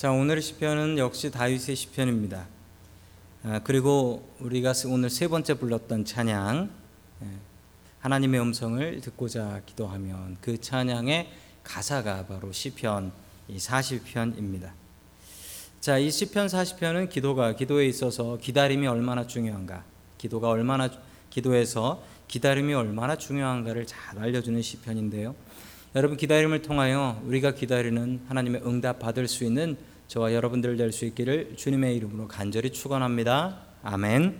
자, 오늘의 시편은 역시 다윗의 시편입니다. 아, 그리고 우리가 오늘 세 번째 불렀던 찬양, 예, 하나님의 음성을 듣고자 기도하면 그 찬양의 가사가 바로 시편 40편입니다. 자, 이 시편 40편은 기도가 기도에 있어서 기다림이 얼마나 중요한가, 기도가 얼마나 기도에서 기다림이 얼마나 중요한가를 잘 알려주는 시편인데요. 여러분 기다림을 통하여 우리가 기다리는 하나님의 응답 받을 수 있는 저와 여러분들 될 수 있기를 주님의 이름으로 간절히 축원합니다. 아멘.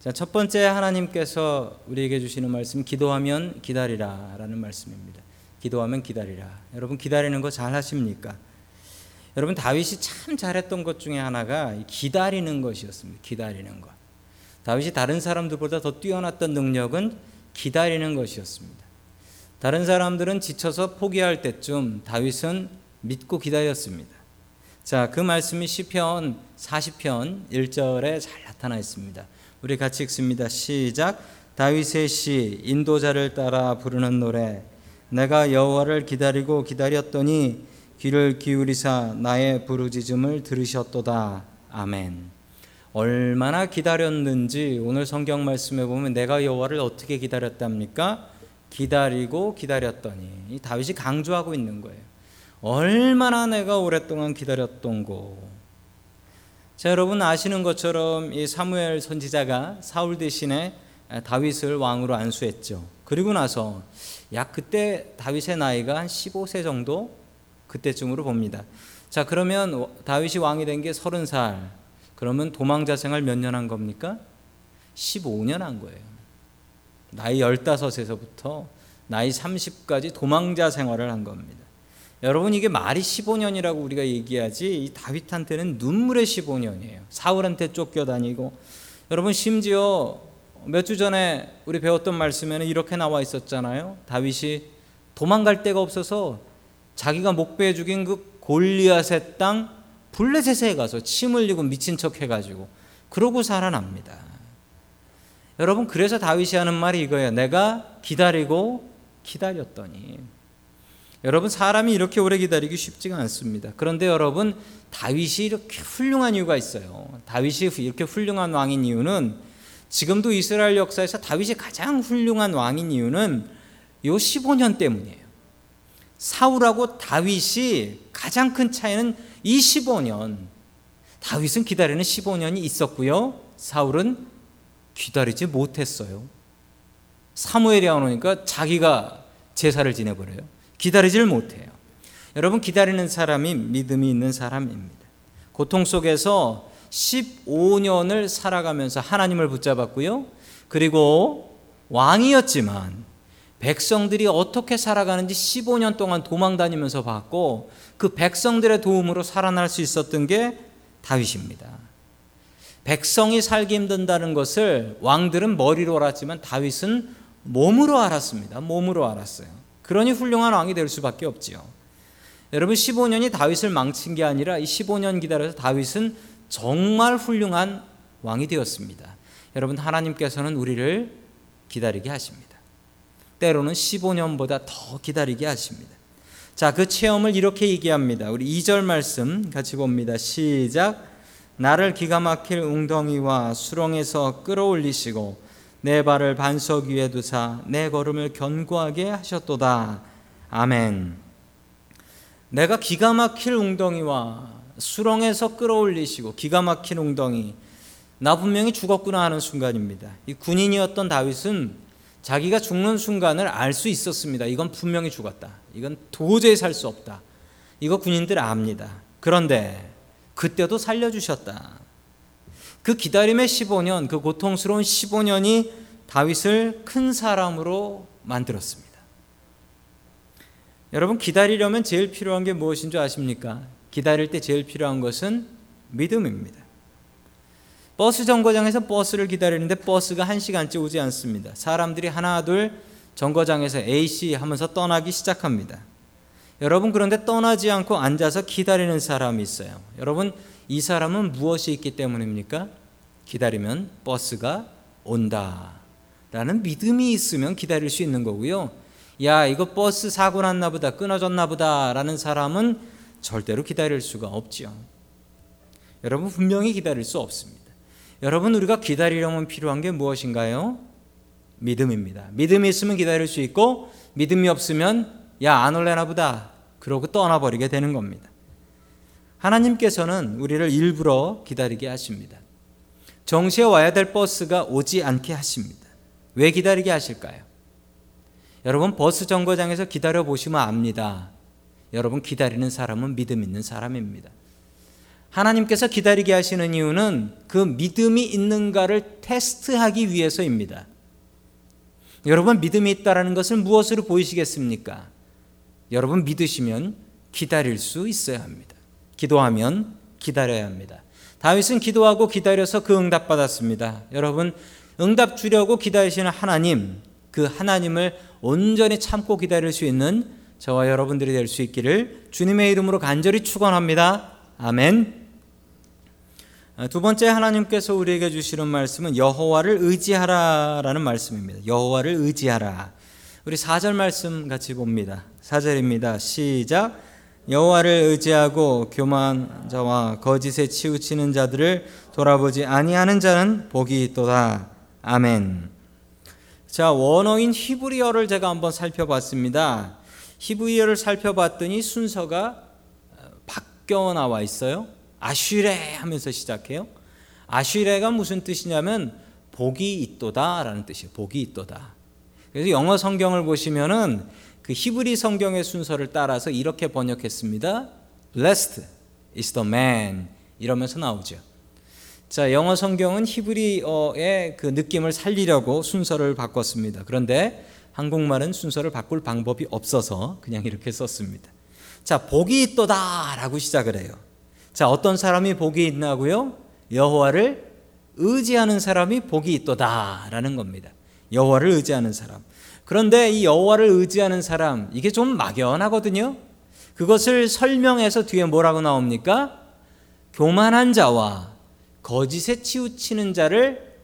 자, 첫 번째 하나님께서 우리에게 주시는 말씀 기도하면 기다리라라는 말씀입니다. 기도하면 기다리라. 여러분 기다리는 거 잘 하십니까? 여러분 다윗이 참 잘했던 것 중에 하나가 기다리는 것이었습니다. 기다리는 것. 다윗이 다른 사람들보다 더 뛰어났던 능력은 기다리는 것이었습니다. 다른 사람들은 지쳐서 포기할 때쯤 다윗은 믿고 기다렸습니다. 자, 그 말씀이 시편 40편 1절에 잘 나타나 있습니다. 우리 같이 읽습니다. 시작. 다윗의 시 인도자를 따라 부르는 노래 내가 여호와를 기다리고 기다렸더니 귀를 기울이사 나의 부르짖음을 들으셨도다. 아멘. 얼마나 기다렸는지 오늘 성경 말씀에 보면 내가 여호와를 어떻게 기다렸답니까? 기다리고 기다렸더니 이 다윗이 강조하고 있는 거예요. 얼마나 내가 오랫동안 기다렸던고. 자, 여러분 아시는 것처럼 이 사무엘 선지자가 사울 대신에 다윗을 왕으로 안수했죠. 그리고 나서 약 그때 다윗의 나이가 한 15세 정도 그때쯤으로 봅니다. 자, 그러면 다윗이 왕이 된 게 30살. 그러면 도망 자 생활 몇년 한 겁니까? 15년 한 거예요. 나이 15에서부터 나이 30까지 도망자 생활을 한 겁니다. 여러분 이게 말이 15년이라고 우리가 얘기하지 이 다윗한테는 눈물의 15년이에요. 사울한테 쫓겨 다니고 여러분 심지어 몇 주 전에 우리 배웠던 말씀에는 이렇게 나와 있었잖아요. 다윗이 도망갈 데가 없어서 자기가 목배해 죽인 그 골리앗의 땅 블레셋에 가서 침 흘리고 미친 척 해가지고 그러고 살아납니다. 여러분 그래서 다윗이 하는 말이 이거예요. 내가 기다리고 기다렸더니 여러분 사람이 이렇게 오래 기다리기 쉽지가 않습니다. 그런데 여러분 다윗이 이렇게 훌륭한 이유가 있어요. 다윗이 이렇게 훌륭한 왕인 이유는 지금도 이스라엘 역사에서 다윗이 가장 훌륭한 왕인 이유는 요 15년 때문이에요. 사울하고 다윗이 가장 큰 차이는 이 15년. 다윗은 기다리는 15년이 있었고요. 사울은 기다리지 못했어요. 사무엘이 안 오니까 자기가 제사를 지내버려요. 기다리질 못해요. 여러분 기다리는 사람이 믿음이 있는 사람입니다. 고통 속에서 15년을 살아가면서 하나님을 붙잡았고요. 그리고 왕이었지만 백성들이 어떻게 살아가는지 15년 동안 도망 다니면서 봤고 그 백성들의 도움으로 살아날 수 있었던 게 다윗입니다. 백성이 살기 힘든다는 것을 왕들은 머리로 알았지만 다윗은 몸으로 알았습니다. 몸으로 알았어요. 그러니 훌륭한 왕이 될 수밖에 없지요. 여러분 15년이 다윗을 망친 게 아니라 이 15년 기다려서 다윗은 정말 훌륭한 왕이 되었습니다. 여러분 하나님께서는 우리를 기다리게 하십니다. 때로는 15년보다 더 기다리게 하십니다. 자, 그 체험을 이렇게 얘기합니다. 우리 2절 말씀 같이 봅니다. 시작. 나를 기가 막힐 웅덩이와 수렁에서 끌어올리시고 내 발을 반석 위에 두사 내 걸음을 견고하게 하셨도다. 아멘. 내가 기가 막힐 웅덩이와 수렁에서 끌어올리시고 기가 막힌 웅덩이 나 분명히 죽었구나 하는 순간입니다. 이 군인이었던 다윗은 자기가 죽는 순간을 알 수 있었습니다. 이건 분명히 죽었다. 이건 도저히 살 수 없다. 이거 군인들 압니다. 그런데 그때도 살려주셨다. 그 기다림의 15년, 그 고통스러운 15년이 다윗을 큰 사람으로 만들었습니다. 여러분, 기다리려면 제일 필요한 게 무엇인 줄 아십니까? 기다릴 때 제일 필요한 것은 믿음입니다. 버스 정거장에서 버스를 기다리는데 버스가 한 시간째 오지 않습니다. 사람들이 하나, 둘 정거장에서 A씨 하면서 떠나기 시작합니다. 여러분, 그런데 떠나지 않고 앉아서 기다리는 사람이 있어요. 여러분, 이 사람은 무엇이 있기 때문입니까? 기다리면 버스가 온다. 라는 믿음이 있으면 기다릴 수 있는 거고요. 야, 이거 버스 사고 났나 보다, 끊어졌나 보다. 라는 사람은 절대로 기다릴 수가 없지요. 여러분 분명히 기다릴 수 없습니다. 여러분 우리가 기다리려면 필요한 게 무엇인가요? 믿음입니다. 믿음이 있으면 기다릴 수 있고 믿음이 없으면 야 안 올래나 보다 그러고 떠나버리게 되는 겁니다. 하나님께서는 우리를 일부러 기다리게 하십니다. 정시에 와야 될 버스가 오지 않게 하십니다. 왜 기다리게 하실까요? 여러분 버스 정거장에서 기다려 보시면 압니다. 여러분 기다리는 사람은 믿음 있는 사람입니다. 하나님께서 기다리게 하시는 이유는 그 믿음이 있는가를 테스트하기 위해서입니다. 여러분 믿음이 있다라는 것을 무엇으로 보이시겠습니까? 여러분 믿으시면 기다릴 수 있어야 합니다. 기도하면 기다려야 합니다. 다윗은 기도하고 기다려서 그 응답 받았습니다. 여러분 응답 주려고 기다리시는 하나님 그 하나님을 온전히 참고 기다릴 수 있는 저와 여러분들이 될 수 있기를 주님의 이름으로 간절히 축원합니다. 아멘. 아, 두 번째 하나님께서 우리에게 주시는 말씀은 여호와를 의지하라라는 말씀입니다. 여호와를 의지하라. 우리 4절 말씀 같이 봅니다. 4절입니다. 시작. 여호와를 의지하고 교만 자와 거짓에 치우치는 자들을 돌아보지 아니하는 자는 복이 있도다. 아멘. 자, 원어인 히브리어를 제가 한번 살펴봤습니다. 히브리어를 살펴봤더니 순서가 바뀌어 나와 있어요. 아쉬레 하면서 시작해요. 아쉬레가 무슨 뜻이냐면 복이 있도다라는 뜻이에요. 복이 있도다. 그래서 영어 성경을 보시면은 그 히브리 성경의 순서를 따라서 이렇게 번역했습니다. Blessed is the man 이러면서 나오죠. 자, 영어 성경은 히브리어의 그 느낌을 살리려고 순서를 바꿨습니다. 그런데 한국말은 순서를 바꿀 방법이 없어서 그냥 이렇게 썼습니다. 자, 복이 있도다라고 시작을 해요. 자, 어떤 사람이 복이 있나고요? 여호와를 의지하는 사람이 복이 있도다라는 겁니다. 여호와를 의지하는 사람. 그런데 이 여호와를 의지하는 사람 이게 좀 막연하거든요. 그것을 설명해서 뒤에 뭐라고 나옵니까? 교만한 자와 거짓에 치우치는 자를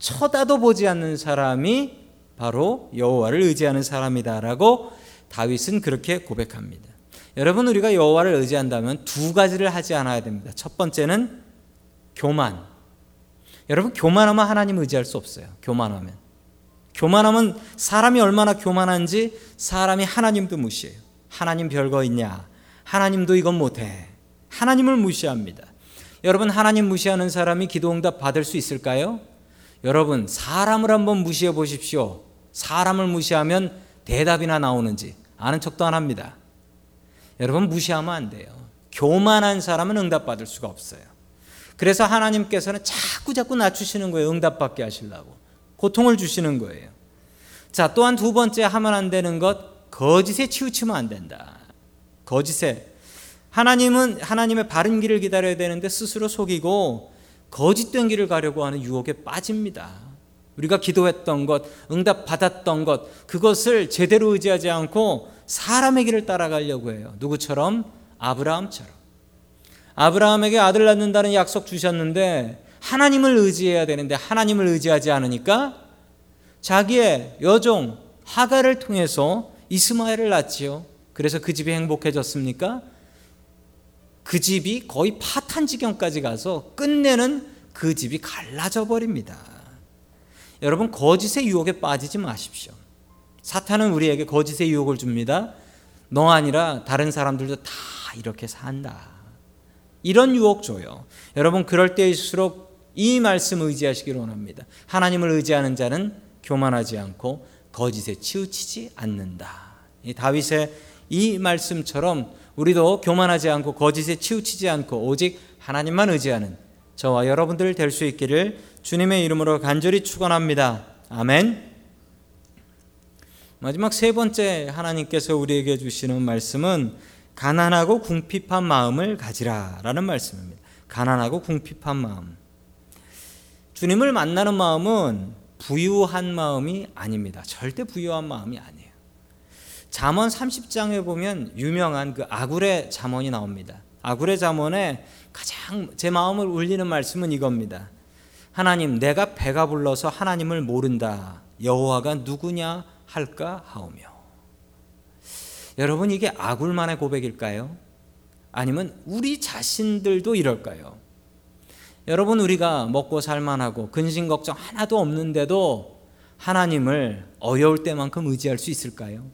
쳐다도 보지 않는 사람이 바로 여호와를 의지하는 사람이다라고 다윗은 그렇게 고백합니다. 여러분 우리가 여호와를 의지한다면 두 가지를 하지 않아야 됩니다. 첫 번째는 교만. 여러분 교만하면 하나님 의지할 수 없어요. 교만하면. 교만하면 사람이 얼마나 교만한지 사람이 하나님도 무시해요. 하나님 별거 있냐? 하나님도 이건 못해. 하나님을 무시합니다. 여러분 하나님 무시하는 사람이 기도 응답 받을 수 있을까요? 여러분 사람을 한번 무시해 보십시오. 사람을 무시하면 대답이나 나오는지 아는 척도 안 합니다. 여러분 무시하면 안 돼요. 교만한 사람은 응답받을 수가 없어요. 그래서 하나님께서는 자꾸 자꾸 낮추시는 거예요. 응답받게 하시려고. 고통을 주시는 거예요. 자, 또한 두 번째 하면 안 되는 것 거짓에 치우치면 안 된다. 거짓에 하나님은 하나님의 바른 길을 기다려야 되는데 스스로 속이고 거짓된 길을 가려고 하는 유혹에 빠집니다. 우리가 기도했던 것, 응답 받았던 것, 그것을 제대로 의지하지 않고 사람의 길을 따라가려고 해요. 누구처럼? 아브라함처럼. 아브라함에게 아들 낳는다는 약속 주셨는데 하나님을 의지해야 되는데 하나님을 의지하지 않으니까 자기의 여종 하가를 통해서 이스마엘을 낳지요. 그래서 그 집이 행복해졌습니까? 그 집이 거의 파탄 지경까지 가서 끝내는 그 집이 갈라져 버립니다. 여러분 거짓의 유혹에 빠지지 마십시오. 사탄은 우리에게 거짓의 유혹을 줍니다. 너 아니라 다른 사람들도 다 이렇게 산다. 이런 유혹 줘요. 여러분 그럴 때일수록 이 말씀 의지하시기를 원합니다. 하나님을 의지하는 자는 교만하지 않고 거짓에 치우치지 않는다. 이 다윗의 이 말씀처럼 우리도 교만하지 않고 거짓에 치우치지 않고 오직 하나님만 의지하는 저와 여러분들 될 수 있기를 주님의 이름으로 간절히 축원합니다. 아멘. 마지막 세 번째 하나님께서 우리에게 주시는 말씀은 가난하고 궁핍한 마음을 가지라라는 말씀입니다. 가난하고 궁핍한 마음. 주님을 만나는 마음은 부유한 마음이 아닙니다. 절대 부유한 마음이 아니에요. 잠언 30장에 보면 유명한 그 아굴의 잠언이 나옵니다. 아굴의 잠언에 가장 제 마음을 울리는 말씀은 이겁니다. 하나님, 내가 배가 불러서 하나님을 모른다. 여호와가 누구냐 할까 하오며. 여러분 이게 아굴만의 고백일까요? 아니면 우리 자신들도 이럴까요? 여러분 우리가 먹고 살만하고 근심 걱정 하나도 없는데도 하나님을 어려울 때만큼 의지할 수 있을까요?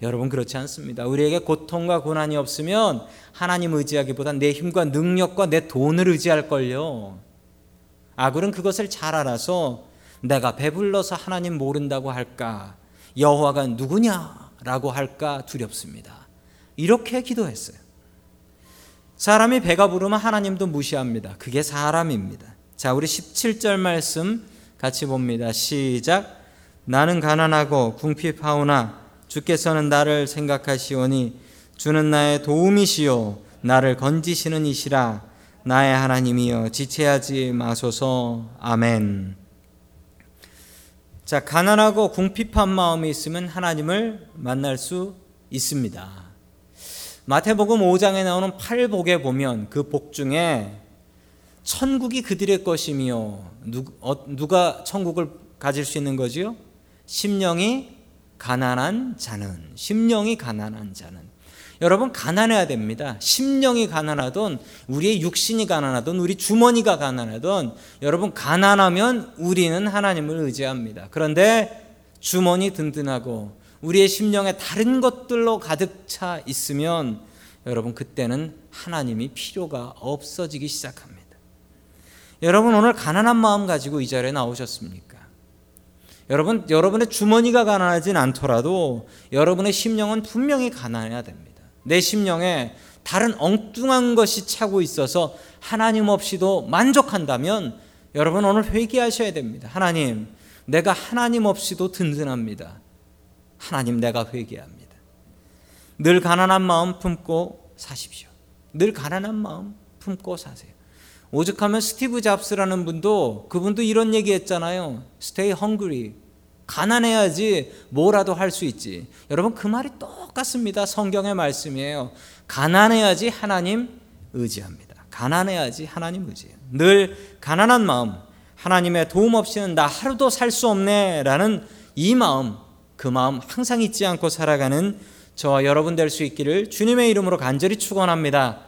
여러분 그렇지 않습니다. 우리에게 고통과 고난이 없으면 하나님 의지하기보다 내 힘과 능력과 내 돈을 의지할 걸요. 아굴은 그것을 잘 알아서 내가 배불러서 하나님 모른다고 할까? 여호와가 누구냐라고 할까 두렵습니다. 이렇게 기도했어요. 사람이 배가 부르면 하나님도 무시합니다. 그게 사람입니다. 자, 우리 17절 말씀 같이 봅니다. 시작. 나는 가난하고 궁핍하오나 주께서는 나를 생각하시오니 주는 나의 도움이시요 나를 건지시는 이시라 나의 하나님이여 지체하지 마소서 아멘. 자, 가난하고 궁핍한 마음이 있으면 하나님을 만날 수 있습니다. 마태복음 5장에 나오는 팔복에 보면 그 복 중에 천국이 그들의 것이며 어, 누가 천국을 가질 수 있는 거지요? 심령이 가난한 자는 심령이 가난한 자는 여러분 가난해야 됩니다. 심령이 가난하던 우리의 육신이 가난하던 우리 주머니가 가난하던 여러분 가난하면 우리는 하나님을 의지합니다. 그런데 주머니 든든하고 우리의 심령에 다른 것들로 가득 차 있으면 여러분 그때는 하나님이 필요가 없어지기 시작합니다. 여러분 오늘 가난한 마음 가지고 이 자리에 나오셨습니까? 여러분 여러분의 주머니가 가난하진 않더라도 여러분의 심령은 분명히 가난해야 됩니다. 내 심령에 다른 엉뚱한 것이 차고 있어서 하나님 없이도 만족한다면 여러분 오늘 회개하셔야 됩니다. 하나님, 내가 하나님 없이도 든든합니다. 하나님 내가 회개합니다. 늘 가난한 마음 품고 사십시오. 늘 가난한 마음 품고 사세요. 오죽하면 스티브 잡스라는 분도 그분도 이런 얘기 했잖아요. Stay hungry. 가난해야지 뭐라도 할 수 있지. 여러분 그 말이 똑같습니다. 성경의 말씀이에요. 가난해야지 하나님 의지합니다. 가난해야지 하나님 의지해요. 늘 가난한 마음, 하나님의 도움 없이는 나 하루도 살 수 없네라는 이 마음 그 마음 항상 잊지 않고 살아가는 저와 여러분 될 수 있기를 주님의 이름으로 간절히 축원합니다.